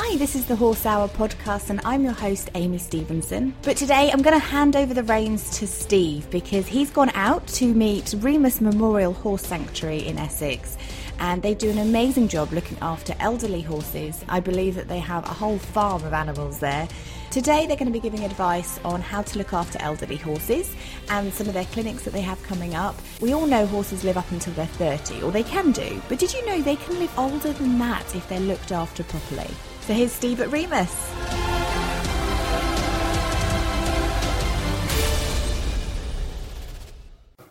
Hi, this is the Horse Hour podcast, and I'm your host, Amy Stevenson. But today I'm going to hand over the reins to Steve because he's gone out to meet Remus Memorial Horse Sanctuary in Essex. And they do an amazing job looking after elderly horses. I believe that they have a whole farm of animals there. Today, they're going to be giving advice on how to look after elderly horses and some of their clinics that they have coming up. We all know horses live up until they're 30, or they can do, but did you know they can live older than that if they're looked after properly? So here's Steve at Remus.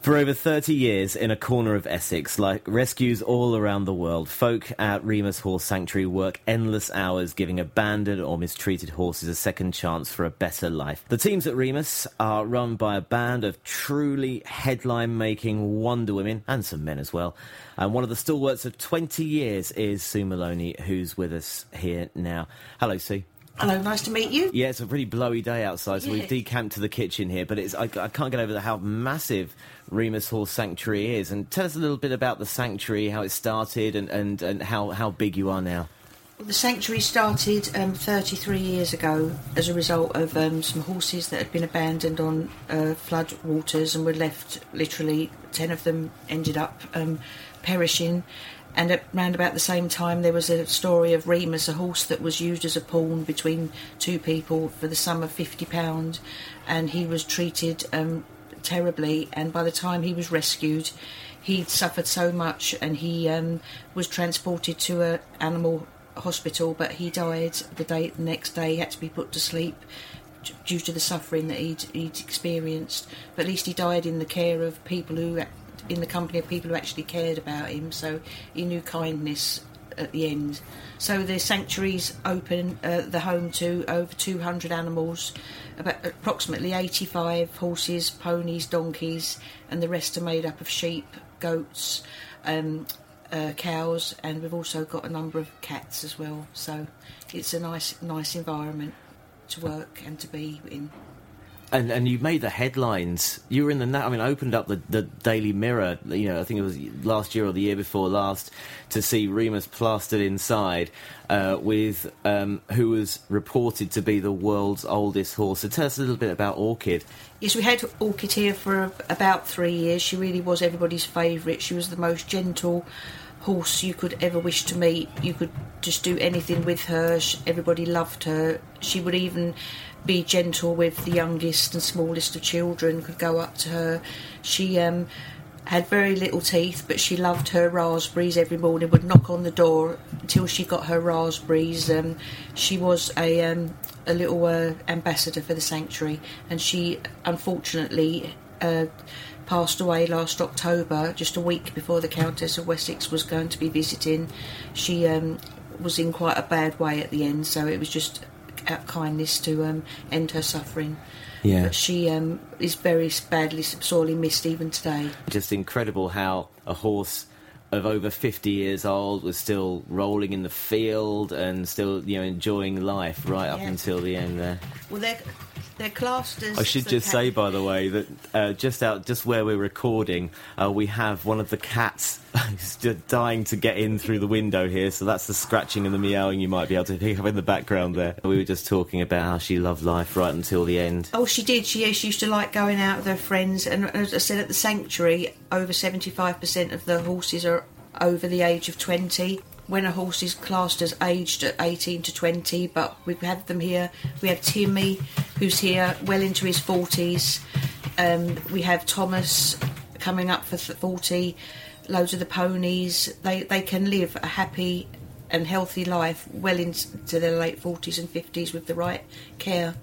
For over 30 years, in a corner of Essex, like rescues all around the world, folk at Remus Horse Sanctuary work endless hours giving abandoned or mistreated horses a second chance for a better life. The teams at Remus are run by a band of truly headline making Wonder Women, and some men as well. And one of the stalwarts of 20 years is Sue Maloney, who's with us here now. Hello, Sue. Hello, nice to meet you. Yeah, it's a pretty blowy day outside, so Yeah. we've decamped to the kitchen here. But it's I, I can't get over the, how massive Remus Horse Sanctuary is. And tell us a little bit about the sanctuary, how it started, and, and, and how, how big you are now. The sanctuary started um, 33 years ago as a result of um, some horses that had been abandoned on uh, flood waters and were left literally, 10 of them ended up um, perishing. And at about the same time, there was a story of Remus, a horse that was used as a pawn between two people for the sum of £50, and he was treated um, terribly. And by the time he was rescued, he'd suffered so much, and he um, was transported to a animal hospital, but he died the day the next day. He had to be put to sleep due to the suffering that he'd, he'd experienced. But at least he died in the care of people who, in the company of people who actually cared about him. So he knew kindness at the end. So the sanctuaries open uh, the home to over 200 animals, about approximately 85 horses, ponies, donkeys, and the rest are made up of sheep, goats, um, uh, cows, and we've also got a number of cats as well. So it's a nice, nice environment to work and to be in. And and you made the headlines. You were in the. I mean, I opened up the, the Daily Mirror. You know, I think it was last year or the year before last to see Remus plastered inside uh, with um, who was reported to be the world's oldest horse. So tell us a little bit about Orchid. Yes, we had Orchid here for about three years. She really was everybody's favourite. She was the most gentle horse you could ever wish to meet. You could just do anything with her. Everybody loved her. She would even be gentle with the youngest and smallest of children. Could go up to her. She um, had very little teeth, but she loved her raspberries every morning. Would knock on the door until she got her raspberries. Um, she was a um, a little uh, ambassador for the sanctuary, and she unfortunately uh, passed away last October, just a week before the Countess of Wessex was going to be visiting. She um, was in quite a bad way at the end, so it was just out of kindness to um, end her suffering. Yeah. But she um, is very badly, sorely missed even today. Just incredible how a horse of over 50 years old was still rolling in the field and still, you know, enjoying life right up until the end there. Well, they're They're classed as. I should just say, by the way, that uh, just out, just where we're recording, uh, we have one of the cats dying to get in through the window here. So that's the scratching and the meowing you might be able to pick up in the background there. We were just talking about how she loved life right until the end. Oh, she did. She, she used to like going out with her friends, and as I said, at the sanctuary, over seventy-five percent of the horses are over the age of twenty. When a horse is classed as aged at eighteen to twenty, but we've had them here. We have Timmy, who's here well into his forties. Um, we have Thomas coming up for forty. Loads of the ponies. They they can live a happy and healthy life well into their late forties and fifties with the right care.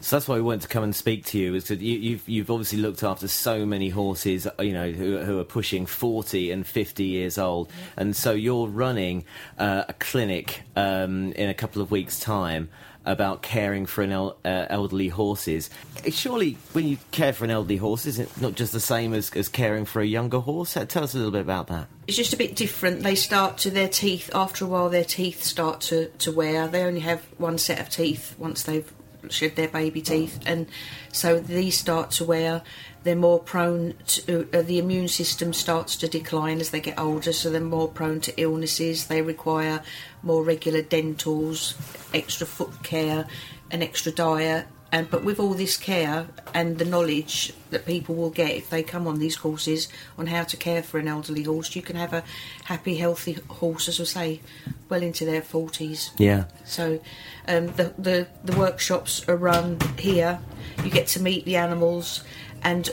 So that's why we wanted to come and speak to you. Is that you, you've you've obviously looked after so many horses, you know, who, who are pushing forty and fifty years old, and so you're running uh, a clinic um, in a couple of weeks' time about caring for an el- uh, elderly horses. Surely, when you care for an elderly horse, is it not just the same as, as caring for a younger horse? Uh, Tell us a little bit about that. It's just a bit different. They start to their teeth after a while. Their teeth start to, to wear. They only have one set of teeth once they've shed their baby teeth, and so these start to wear. They're more prone to uh, the immune system starts to decline as they get older, so they're more prone to illnesses. They require more regular dentals, extra foot care, an extra diet. And but with all this care and the knowledge that people will get if they come on these courses on how to care for an elderly horse, you can have a happy, healthy horse, as we say, well into their forties. Yeah. So um, the, the the workshops are run here. You get to meet the animals, and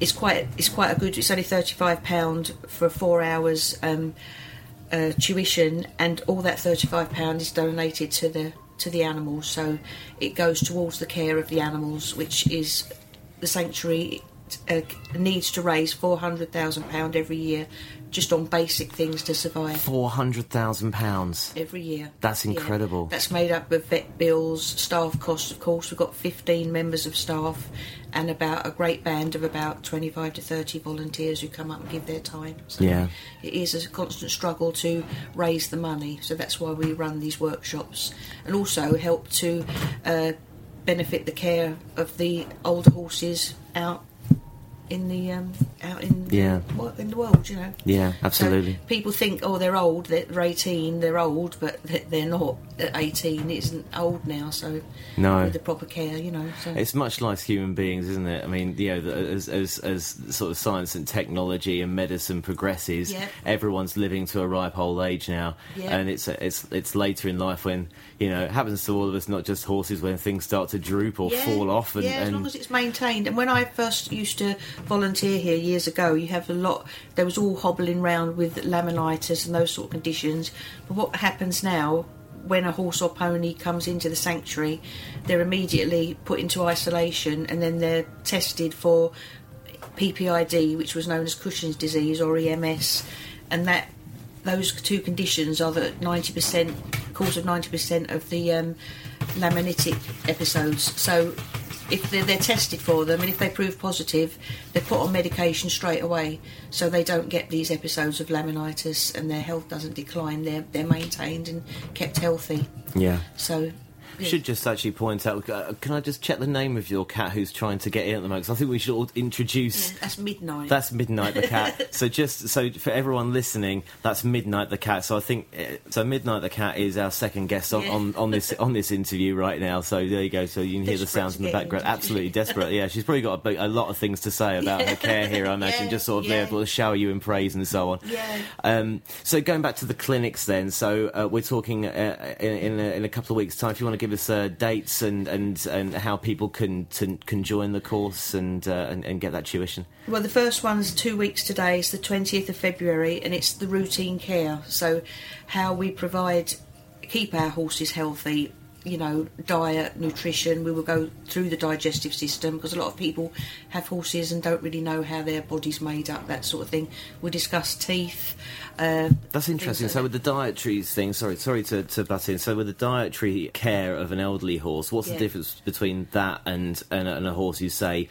it's quite it's quite a good. It's only thirty five pound for four hours um, uh, tuition, and all that thirty five pound is donated to the to the animals. So it goes towards the care of the animals, which is the sanctuary uh, needs to raise four hundred thousand pound every year, just on basic things to survive Four hundred thousand pounds. every year. That's Yeah. incredible. That's made up of vet bills, staff costs, of course. We've got 15 members of staff and about a great band of about 25 to 30 volunteers who come up and give their time. So Yeah. It is a constant struggle to raise the money, so that's why we run these workshops and also help to uh, benefit the care of the older horses out in the um, out in Yeah. the, in the world, you know. Yeah, So absolutely. people think, oh, they're old, they're 18, they're old, but they're not. At 18, it isn't old now, so No. with the proper care, you know. So. It's much like human beings, isn't it? I mean, you know, as, as as sort of science and technology and medicine progresses, Yeah. everyone's living to a ripe old age now, Yeah. and it's it's it's later in life when you know it happens to all of us, not just horses, when things start to droop or Yeah, fall off, and, yeah, as and long as it's maintained. And when I first used to volunteer here years ago, you have a lot. There was all hobbling round with laminitis and those sort of conditions. But what happens now? When a horse or pony comes into the sanctuary, they're immediately put into isolation and then they're tested for PPID, which was known as Cushing's disease or EMS, and that those two conditions are the 90% cause of 90% of the um, laminitic episodes. So if they're, they're tested for them and if they prove positive, they're put on medication straight away so they don't get these episodes of laminitis and their health doesn't decline. They're, they're maintained and kept healthy. yeah. So yeah. Should just actually point out. Uh, can I just check the name of your cat who's trying to get in at the moment? 'Cause I think we should all introduce. Yeah, that's midnight. That's Midnight the cat. so just so for everyone listening, that's Midnight the cat. So I think uh, so. Midnight the cat is our second guest on, Yeah. on, on this on this interview right now. So there you go. So you can hear the sounds in the background. Absolutely desperate. Yeah, she's probably got a, a lot of things to say about her care here. I imagine Yeah, just sort of yeah. there to shower you in praise and so on. Yeah. Um, so going back to the clinics then. So uh, we're talking uh, in, in, a, in a couple of weeks' time. If you want to give us uh, dates and, and, and how people can to, can join the course and, uh, and and get that tuition. Well, the first one's two weeks today. It's the 20th of February, and it's the routine care. So, how we provide, keep our horses healthy, you know, diet, nutrition. We will go through the digestive system because a lot of people have horses and don't really know how their body's made up, that sort of thing. We discuss teeth. Uh, That's interesting. So with the dietary thing, sorry, sorry to, to butt in. So with the dietary care of an elderly horse, what's the difference between that and, and, a- and a horse who's say,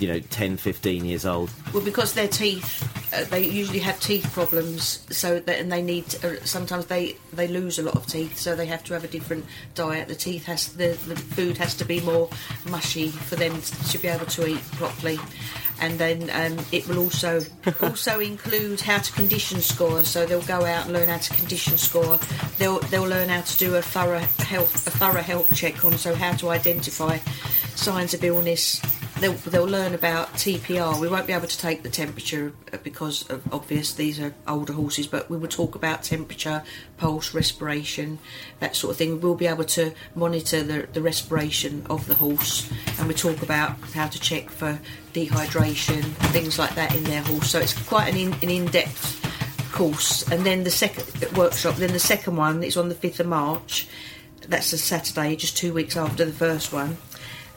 you know, 10, 15 years old? Well, because their teeth uh, they usually have teeth problems, so that and they need uh, sometimes they they lose a lot of teeth, so they have to have a different diet. The teeth has the, the food has to be more mushy for them to be able to eat properly. And then um, it will also also include how to condition score. So they'll go out and learn how to condition score. They'll they'll learn how to do a thorough health a thorough health check on so how to identify signs of illness they'll, they'll learn about TPR. We won't be able to take the temperature because of obvious these are older horses, but we will talk about temperature, pulse, respiration, that sort of thing. We'll be able to monitor the, the respiration of the horse, and we talk about how to check for dehydration, things like that in their horse. So it's quite an in, an in-depth course. And then the second workshop, then the second one is on the fifth of March. That's a Saturday, just two weeks after the first one,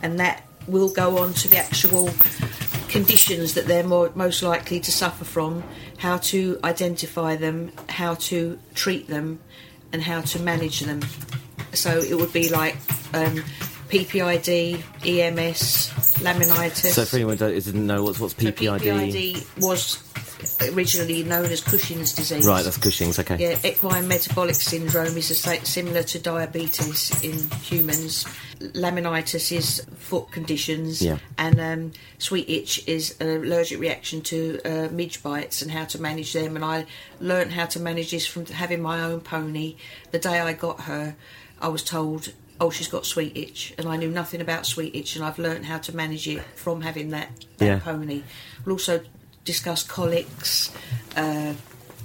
and that will go on to the actual conditions that they're more, most likely to suffer from, how to identify them, how to treat them, and how to manage them. So it would be like um, PPID, EMS, laminitis. So for anyone who doesn't know what's what's PPID, so PPID was originally known as Cushing's disease. right? That's Cushing's. Okay. Yeah, equine metabolic syndrome is similar to diabetes in humans. Laminitis is foot conditions, Yeah. and um, sweet itch is an allergic reaction to uh, midge bites and how to manage them. And I learned how to manage this from having my own pony. The day I got her, I was told. Oh, she's got sweet itch, and I knew nothing about sweet itch, and I've learned how to manage it from having that, that Yeah. pony. We'll also discuss colics, uh,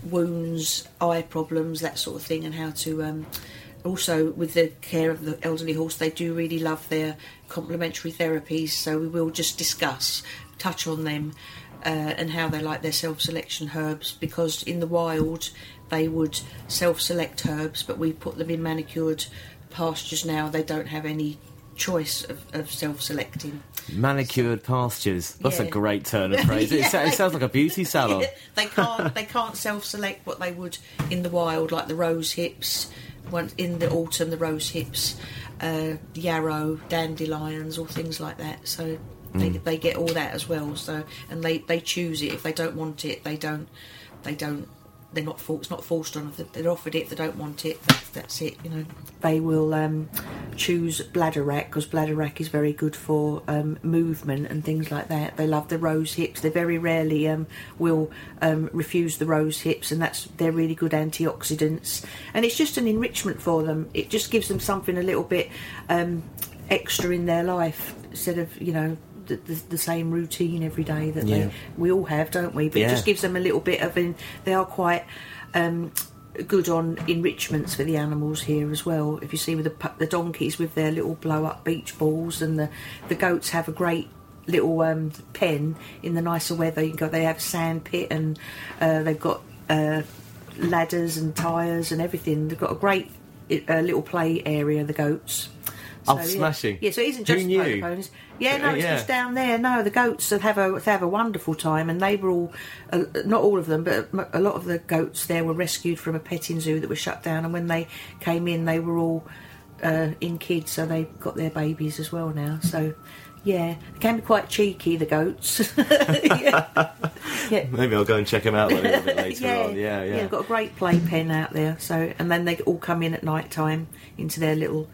wounds, eye problems, that sort of thing, and how to. Um, also, with the care of the elderly horse, they do really love their complementary therapies, so we will just discuss, touch on them, uh, and how they like their self selection herbs because in the wild they would self select herbs, but we put them in manicured pastures now, they don't have any choice of, of self selecting. Manicured pastures. That's a great turn of phrase. it, it sounds like a beauty salon. they can't they can't self select what they would in the wild, like the rose hips. One in the autumn, the rose hips, uh, yarrow, dandelions, or things like that. So they, Mm. they get all that as well. So and they, they choose it if they don't want it. They don't they don't. They're not for, it's not forced on them. They're offered it. If they don't want it, that's, that's it. You know. They will um, choose bladderwrack because bladderwrack is very good for um, movement and things like that. They love the rose hips. They very rarely um, will um, refuse the rose hips, and that's they're really good antioxidants. And it's just an enrichment for them. It just gives them something a little bit um, extra in their life instead of you know. The, the, the same routine every day that Yeah. they we all have, don't we? But Yeah. it just gives them a little bit of. In, they are quite um, good on enrichments for the animals here as well. If you see with the the donkeys with their little blow up beach balls, and the the goats have a great little um, pen in the nicer weather. You go. They have a sand pit, and uh, they've got uh, ladders and tyres and everything. They've got a great uh, little play area. The goats. Oh, yeah. smashing. Yeah, so it isn't just pony ponies. Yeah, no, Uh, it's yeah. just down there. No, the goats have a they have a wonderful time, and they were all uh, not all of them, but a lot of the goats there were rescued from a petting zoo that was shut down. And when they came in, they were all uh, in kids, so they got their babies as well now. So. Yeah, they can be quite cheeky, the goats. yeah. yeah. Maybe I'll go and check them out a little bit later on. Yeah, yeah. they've got a great playpen out there. So, and then they all come in at night time into their little.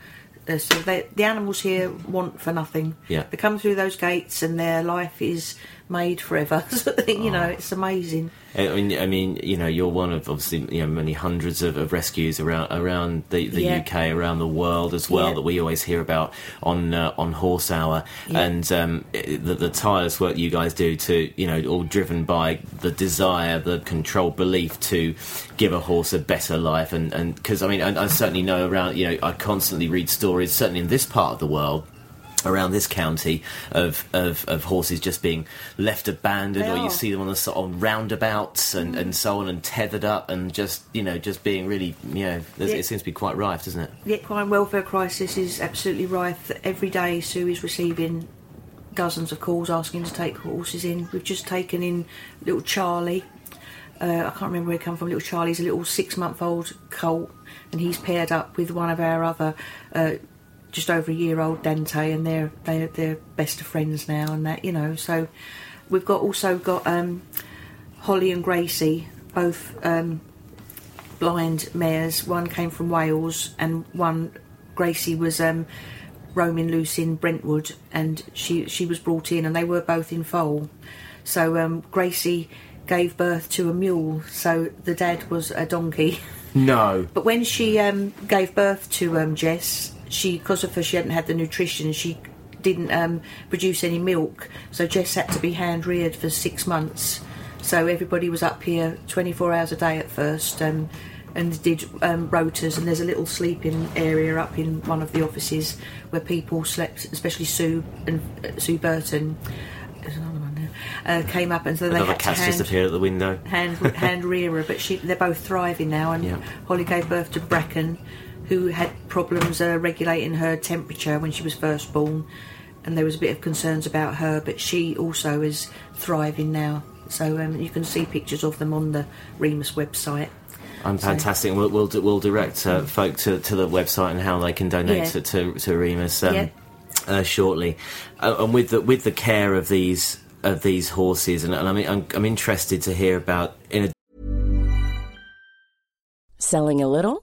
So they, the animals here want for nothing. Yeah. they come through those gates and their life is made forever. you know, it's amazing. I mean, I mean, you know, you're one of obviously you know many hundreds of, of rescues around around the, the Yeah. UK, around the world as well Yeah. that we always hear about on uh, on Horse Hour, Yeah. and um, the, the tireless work you guys do to you know all driven by the desire, the controlled belief to give a horse a better life, and and because I mean, I, I certainly know around you know I constantly read stories, certainly in this part of the world. Around this county, of, of, of horses just being left abandoned, They or you see them on the sort on roundabouts and, Mm. and so on, and tethered up, and just you know, just being really, you know, Yeah. it seems to be quite rife, doesn't it? The equine welfare crisis is absolutely rife. Every day, Sue is receiving dozens of calls asking to take horses in. We've just taken in little Charlie. Uh, I can't remember where he come from. Little Charlie's a little six-month-old colt, and he's paired up with one of our other, uh, just over a year-old Dante, and they're they're they're best of friends now, and that you know. So we've got also got um, Holly and Gracie, both um, blind mares. One came from Wales, and one Gracie was um, roaming loose in Brentwood, and she she was brought in, and they were both in foal. So um, Gracie gave birth to a mule, so the dad was a donkey. No. But when she um, gave birth to um, Jess, she because of her she hadn't had the nutrition, she didn't um, produce any milk, so Jess had to be hand reared for six months. So everybody was up here 24 hours a day at first. Um, and did um, rotors, and there's a little sleeping area up in one of the offices where people slept, especially Sue and uh, Sue Burton. There's another one there. Uh, came up and so they Another had cat's hand, just appeared at the window. hand hand rear her, but she they're both thriving now. And Yeah. Holly gave birth to Bracken, who had problems uh, regulating her temperature when she was first born, and there was a bit of concerns about her. But she also is thriving now. So um, you can see pictures of them on the Remus website. I'm fantastic. We'll we'll, we'll direct uh, folk to, to the website and how they can donate Yeah. to, to to Remus um, Yeah. uh, shortly. Uh, and with the with the care of these of these horses, and, and I mean, I'm I'm interested to hear about in a Selling a little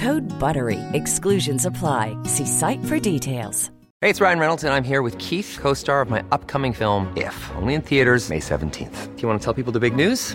Code BUTTERY. Exclusions apply. See site for details. Hey, it's Ryan Reynolds, and I'm here with Keith, co star of my upcoming film, If, only in theaters, May 17th. Do you want to tell people the big news?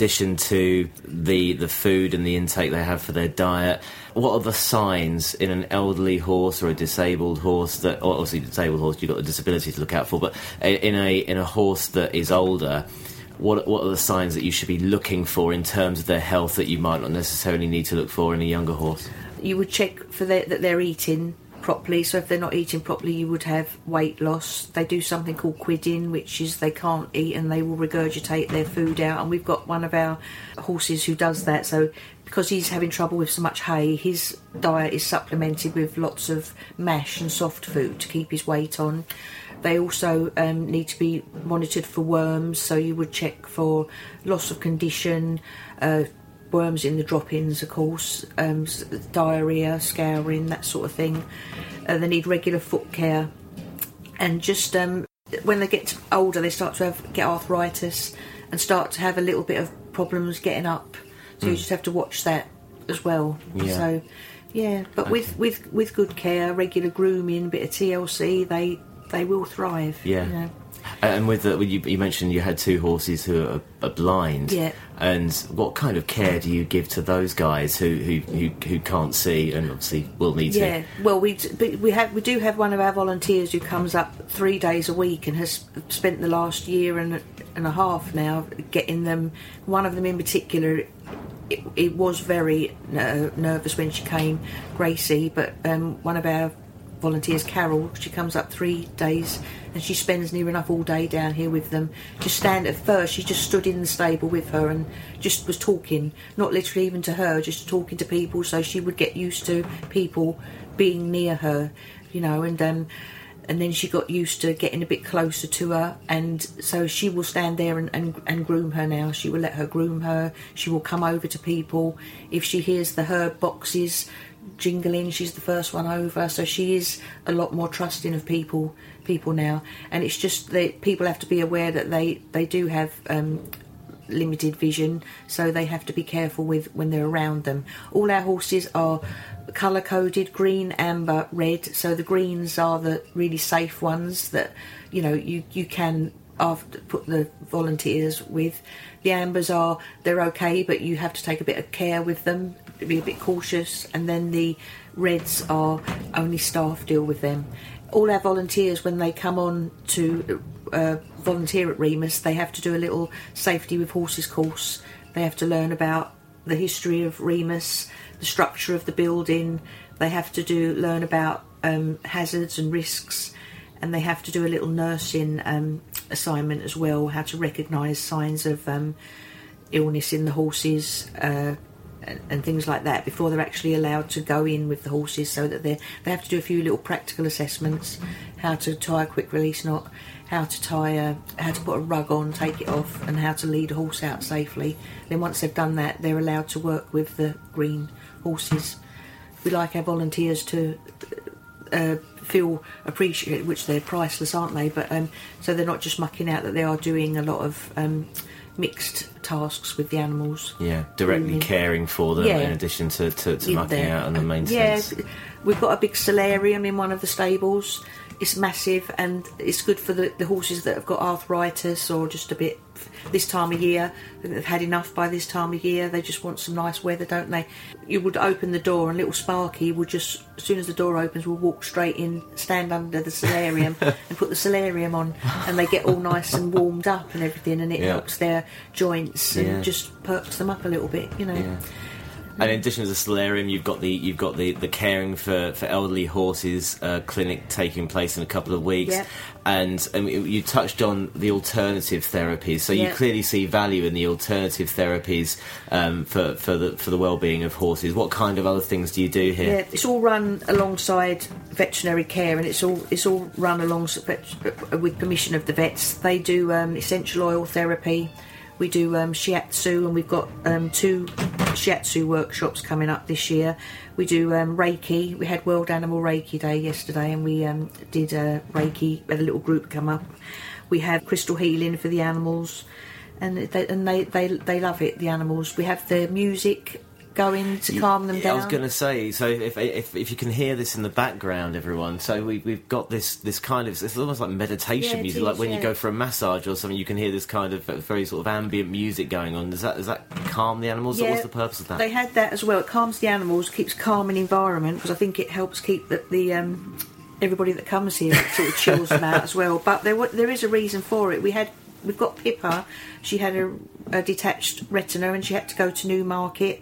Addition to the the food and the intake they have for their diet, what are the signs in an elderly horse or a disabled horse that, or obviously disabled horse, you've got a disability to look out for, but in a in a horse that is older, what what are the signs that you should be looking for in terms of their health that you might not necessarily need to look for in a younger horse? You would check for their, that they're eating properly. So if they're not eating properly, you would have weight loss. They do something called quidding, which is they can't eat and they will regurgitate their food out. And we've got one of our horses who does that. So because he's having trouble with so much hay, his diet is supplemented with lots of mash and soft food to keep his weight on. They also um, need to be monitored for worms, so you would check for loss of condition, uh, worms in the drop-ins, of course, um, diarrhea, scouring, that sort of thing. Uh, they need regular foot care, and just um, when they get older, they start to have get arthritis and start to have a little bit of problems getting up. So you just have to watch that as well. Yeah. So, yeah, but with, with with good care, regular grooming, bit of TLC, they they will thrive. Yeah. you know. And with the, you, you mentioned you had two horses who are, are blind. Yeah. And what kind of care do you give to those guys who who, who, who can't see and obviously will need Yeah, to? Yeah. Well, we we have we do have one of our volunteers who comes up three days a week and has spent the last year and a, and a half now getting them. One of them in particular, it, it was very ner- nervous when she came, Gracie. But um, one of our volunteers, Carol, she comes up three days and she spends near enough all day down here with them. Just stand at first, she just stood in the stable with her and just was talking, not literally even to her, just talking to people. So she would get used to people being near her, you know. And um, and then she got used to getting a bit closer to her, and so she will stand there and, and, and groom her now. She will let her groom her. She will come over to people if she hears the herb boxes jingling. She's the first one over, so she is a lot more trusting of people people now. And it's just that people have to be aware that they they do have. Um, limited vision so they have to be careful with when they're around them all our horses are color coded green amber red so the greens are the really safe ones that you know you you can after put the volunteers with. The ambers are they're okay but you have to take a bit of care with them be a bit cautious and then the reds are only staff deal with them. All our volunteers when they come on to uh, volunteer at remus they have to do a little safety with horses course. They have to learn about the history of remus the structure of the building. They have to do learn about um, hazards and risks and they have to do a little nursing um, assignment as well how to recognise signs of um, illness in the horses uh, and, and things like that before they're actually allowed to go in with the horses so that they they have to do a few little practical assessments how to tie a quick release knot how to tie a how to put a rug on take it off and how to lead a horse out safely. Then once they've done that they're allowed to work with the green horses. We like our volunteers to uh, feel appreciated, which they're priceless, aren't they? But um, so they're not just mucking out; that they are doing a lot of um, mixed tasks with the animals. Yeah, directly Grooming. caring for them Yeah. in addition to, to, to mucking there. out and the maintenance. Yeah, we've got a big solarium in one of the stables. It's massive and it's good for the, the horses that have got arthritis or just a bit this time of year. I think They've had enough by this time of year. They just want some nice weather, don't they? You would open the door and little Sparky would just, as soon as the door opens, will walk straight in, stand under the solarium and put the solarium on, and they get all nice and warmed up and everything, and it Yeah. helps their joints and Yeah. just perks them up a little bit, you know. Yeah. And in addition to the solarium, you've got the you've got the, the caring for, for elderly horses uh, clinic taking place in a couple of weeks, Yep. and um, you touched on the alternative therapies. So you clearly see value in the alternative therapies um, for for the for the well being of horses. What kind of other things do you do here? Yeah, it's all run alongside veterinary care, and it's all it's all run alongside with permission of the vets. They do um, essential oil therapy. We do um, shiatsu, and we've got um, two shiatsu workshops coming up this year. We do um, Reiki. We had World Animal Reiki Day yesterday, and we um, did uh, Reiki. Had a little group come up. We have crystal healing for the animals, and they and they, they, they love it. The animals. We have the music going to calm them down. I was going to say, so if, if if you can hear this in the background, everyone, so we we've got this this kind of it's almost like meditation Yeah, music, is, like when you go for a massage or something, you can hear this kind of very sort of ambient music going on. Does that does that calm the animals? What's the purpose of that? They had that as well. It calms the animals, keeps calm an environment because I think it helps keep the, the um, everybody that comes here sort of chills them out as well. But there there is a reason for it. We had we've got Pippa. She had a, a detached retina and she had to go to Newmarket.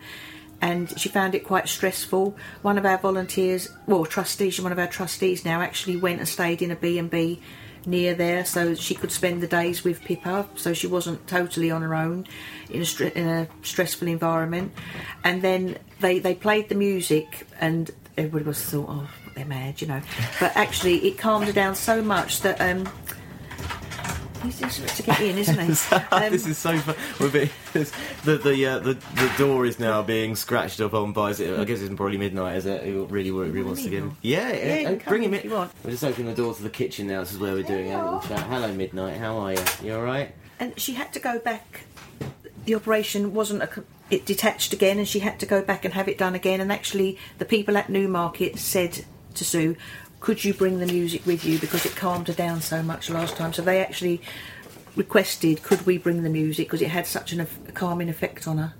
And she found it quite stressful. One of our volunteers, well, trustees, one of our trustees now, actually went and stayed in a B and B near there, so she could spend the days with Pippa, so she wasn't totally on her own in a, in a stressful environment. And then they they played the music, and everybody was thought, oh, they're mad, you know. But actually, it calmed her down so much that um, he's desperate to get in, isn't he? Um, this is so fun. We're being, this, the the, uh, the the door is now being scratched up on by. I guess it's probably midnight. Is it? He really really wants to get in. Yeah, Yeah, you uh, bring him in. We're just opening the door to the kitchen now. This is where we're doing chat. Hello, midnight. How are you? You all right? and she had to go back. The operation wasn't a, it detached again, and she had to go back and have it done again. And actually, the people at Newmarket said to Sue, "Could you bring the music with you because it calmed her down so much last time?" So they actually requested, "Could we bring the music because it had such an, a calming effect on her?"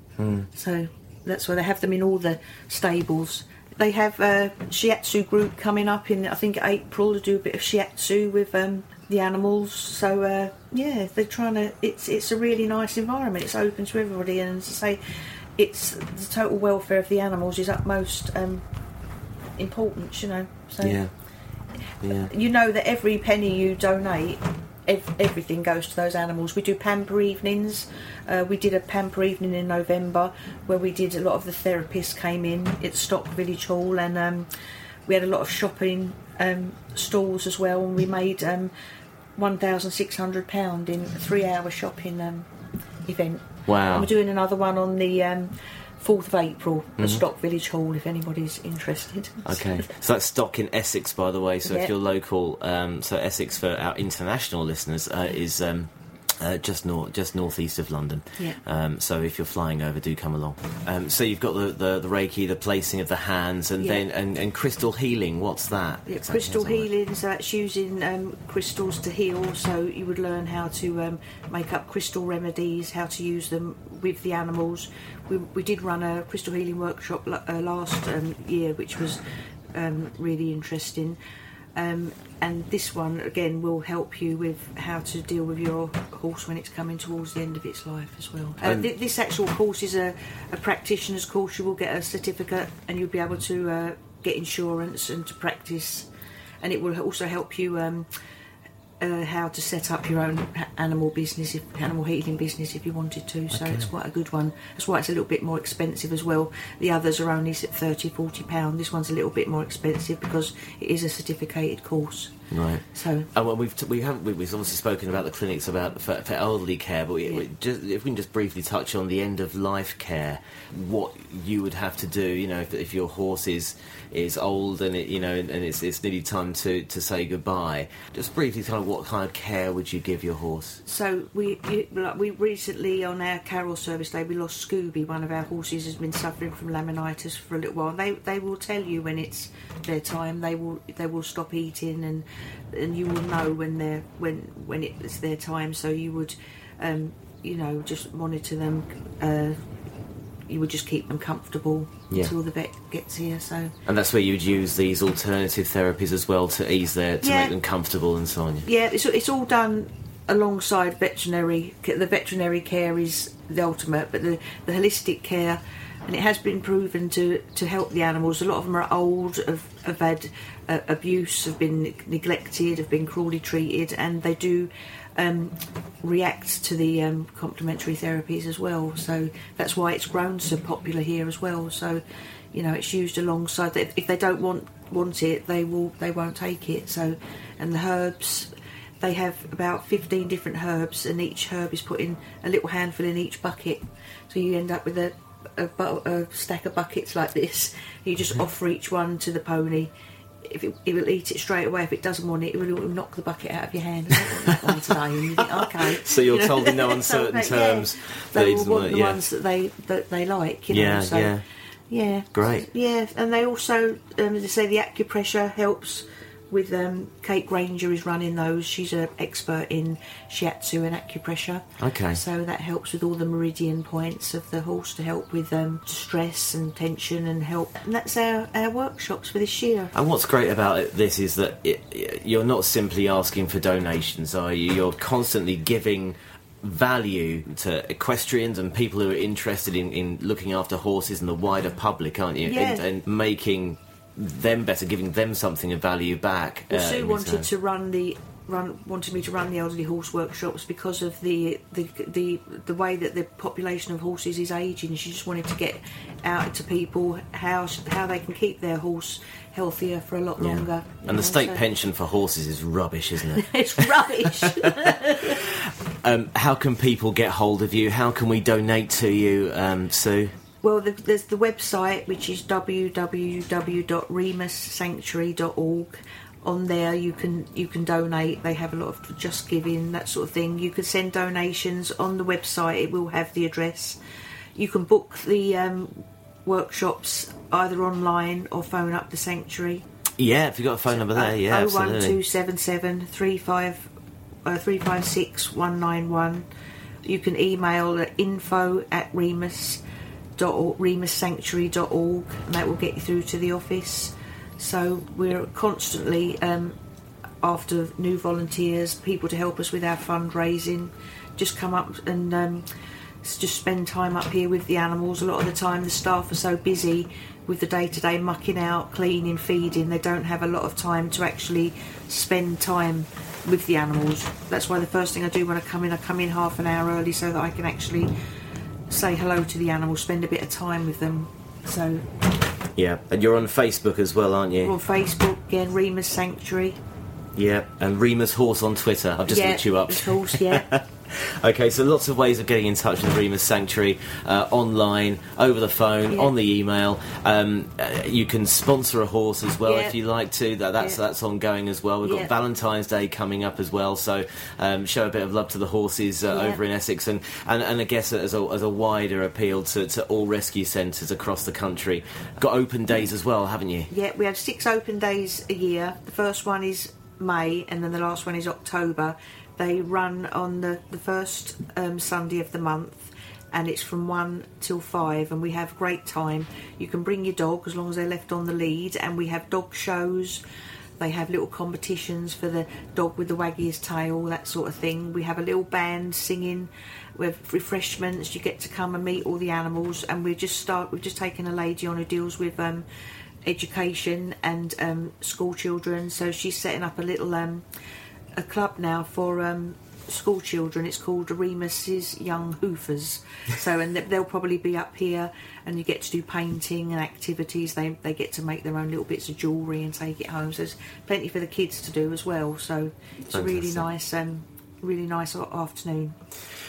So that's why they have them in all the stables. They have a shiatsu group coming up in I think April to do a bit of shiatsu with um, the animals. So uh, yeah, they're trying to. It's it's a really nice environment. It's open to everybody, and as I say, it's the total welfare of the animals is utmost um, importance. You know, so Yeah. Yeah. you know that every penny you donate, ev- everything goes to those animals. We do pamper evenings. Uh, we did a pamper evening in November where we did a lot of the therapists came in at Stock Village Hall and um, we had a lot of shopping um, stalls as well, and we made um, one thousand six hundred pound in a three-hour shopping um, event. Wow. And we're doing another one on the um, fourth of April Mm-hmm. at Stock Village Hall if anybody's interested. Okay, so that's stock in Essex, by the way. So Yeah. if you're local, um, so Essex for our international listeners uh, is um, uh, just north, just northeast of London. Yeah. Um, so if you're flying over, do come along. Um, so you've got the, the, the Reiki, the placing of the hands, and Yeah. then and, and crystal healing. What's that? Yeah, exactly? crystal How's that work? healing, so that's using um, crystals to heal. So you would learn how to um, make up crystal remedies, how to use them with the animals. We, we did run a crystal healing workshop la- uh, last um, year, which was um, really interesting. Um, and this one again will help you with how to deal with your horse when it's coming towards the end of its life as well. Uh, th- this actual course is a, a practitioner's course. You will get a certificate, and you'll be able to uh, get insurance and to practice. And it will also help you um, uh, how to set up your own animal business, if, animal healing business, if you wanted to. So it's quite a good one. That's why it's a little bit more expensive as well. The others are only s- 30, 40 pound. This one's a little bit more expensive because it is a certificated course. Right. So Oh, well, we've t- we haven't we- we've obviously spoken about the clinics about for, for elderly care, but we, Yeah. we just, if we can just briefly touch on the end of life care, what you would have to do, you know, if, if your horse is is old and it, you know, and, it's it's nearly time to, to say goodbye. Just briefly, kind of what kind of care would you give your horse? So we you, like we recently on our Carol service day we lost Scooby. One of our horses has been suffering from laminitis for a little while. They they will tell you when it's their time. They will they will stop eating and and you will know when they're when when it's their time. So you would um, you know just monitor them. Uh, you would just keep them comfortable Yeah. until the vet gets here. So And that's where you would use these alternative therapies as well to ease their to Yeah. make them comfortable and so on. Yeah, it's, it's all done alongside veterinary. The veterinary care is the ultimate, but the, the holistic care, and it has been proven to, to help the animals. A lot of them are old, have, have had uh, abuse, have been neglected, have been cruelly treated, and they do um, react to the um, complementary therapies as well. So that's why it's grown so popular here as well. So you know it's used alongside. If if they don't want want it, they will they won't take it. So and the herbs. They have about 15 different herbs, and each herb is put in a little handful in each bucket. So you end up with a, a, bu- a stack of buckets like this. You just offer each one to the pony. If it, it will eat it straight away. If it doesn't want it, it will, knock the bucket out of your hand. I don't want that one today. And you think, okay. So you're You know, told in no uncertain they- terms Yeah, that they he will doesn't want it, the yeah. ones that they that they like. You know, Yeah, so, yeah. yeah. Great. Yeah, and they also, um, as I say, the acupressure helps with. Um, Kate Granger is running those. She's an expert in shiatsu and acupressure. Okay. So that helps with all the meridian points of the horse to help with um, stress and tension and help. And that's our, our workshops for this year. And what's great about it, this is that it, you're not simply asking for donations, are you? You're constantly giving value to equestrians and people who are interested in, in looking after horses and the wider public, aren't you? Yeah. And, and making them better, giving them something of value back. Well, uh, Sue wanted to run the run wanted me to run the elderly horse workshops because of the the the, the way that the population of horses is aging. She just wanted to get out to people how how they can keep their horse healthier for a lot Yeah. longer. And know, the state so- pension for horses is rubbish, isn't it? It's rubbish. um, how can people get hold of you? How can we donate to you, um, Sue? Well, the, there's the website which is www.remussanctuary.org. On there, you can you can donate. They have a lot of just giving that sort of thing. You can send donations on the website. It will have the address. You can book the um, workshops either online or phone up the sanctuary. Yeah, if you've got a phone number there, yeah, Oh one absolutely. two seven seven three five uh, three five six one nine one. You can email at info at remus remussanctuary.org and that will get you through to the office. So we're constantly um, after new volunteers, people to help us with our fundraising. Just come up and um, just spend time up here with the animals. A lot of the time, the staff are so busy with the day-to-day mucking out, cleaning, feeding. They don't have a lot of time to actually spend time with the animals. That's why the first thing I do when I come in, I come in half an hour early so that I can actually say hello to the animals, spend a bit of time with them. So Yeah, and you're on Facebook as well, aren't you? we're on? Facebook, Again, Remus Sanctuary. Yeah, and Remus Horse on Twitter. I've just yeah, looked you up. Of course, yeah. Okay, so lots of ways of getting in touch with Remus Sanctuary uh, online, over the phone, Yeah. on the email. Um, uh, you can sponsor a horse as well Yeah. if you like to. That, that's Yeah. that's ongoing as well. We've got. Valentine's Day coming up as well, so um, show a bit of love to the horses uh, over in Essex, and, and, and I guess as a, as a wider appeal to, to all rescue centres across the country. Got open days as well, haven't you? Yeah, we have six open days a year. The first one is May, and then the last one is October. They run on the, the first um, Sunday of the month, and it's from 1 till 5, and we have great time. You can bring your dog as long as they're left on the lead, and we have dog shows. They have little competitions for the dog with the waggiest tail, that sort of thing. We have a little band singing with refreshments. You get to come and meet all the animals, and we've just start. We've just taken a lady on who deals with um, education and um, school children. So she's setting up a little um, a club now for um, school children. It's called Remus's Young Hoofers. So and they- they'll probably be up here, and you get to do painting and activities. They they get to make their own little bits of jewellery and take it home. So there's plenty for the kids to do as well. So it's a really nice um, really nice afternoon.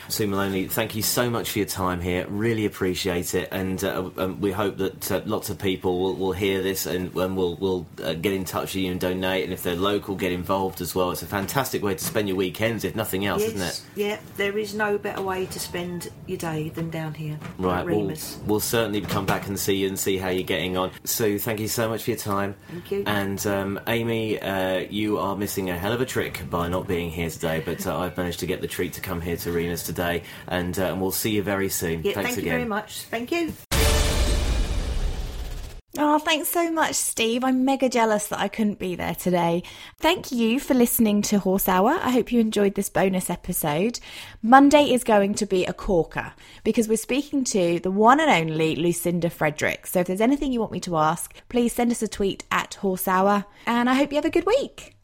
Sue Maloney, thank you so much for your time here. Really appreciate it, and uh, um, we hope that uh, lots of people will, will hear this and, and will will uh, get in touch with you and donate. And if they're local, get involved as well. It's a fantastic way to spend your weekends, if nothing else, isn't it? Yeah, there is no better way to spend your day than down here. Right, we'll, Remus. we'll certainly come back and see you and see how you're getting on. Sue, thank you so much for your time. Thank you. And um, Amy, uh, you are missing a hell of a trick by not being here today, but uh, I've managed to get the treat to come here to Remus today, and, uh, and we'll see you very soon. Yeah, Thanks thank you very much. Thank you. Oh, thanks so much, Steve. I'm mega jealous that I couldn't be there today. Thank you for listening to Horse Hour. I hope you enjoyed this bonus episode. Monday is going to be a corker because we're speaking to the one and only Lucinda Frederick. So if there's anything you want me to ask, please send us a tweet at Horse Hour. And I hope you have a good week.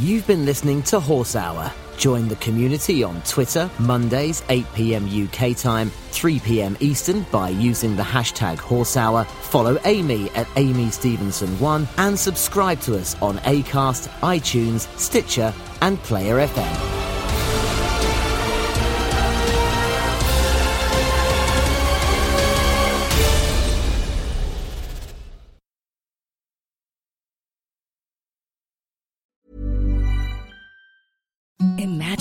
You've been listening to Horse Hour. Join the community on Twitter, Mondays, 8 pm UK time, 3 pm Eastern by using the hashtag Horse Hour. Follow Amy at Amy Stevenson1 and subscribe to us on Acast, iTunes, Stitcher, and Player FM.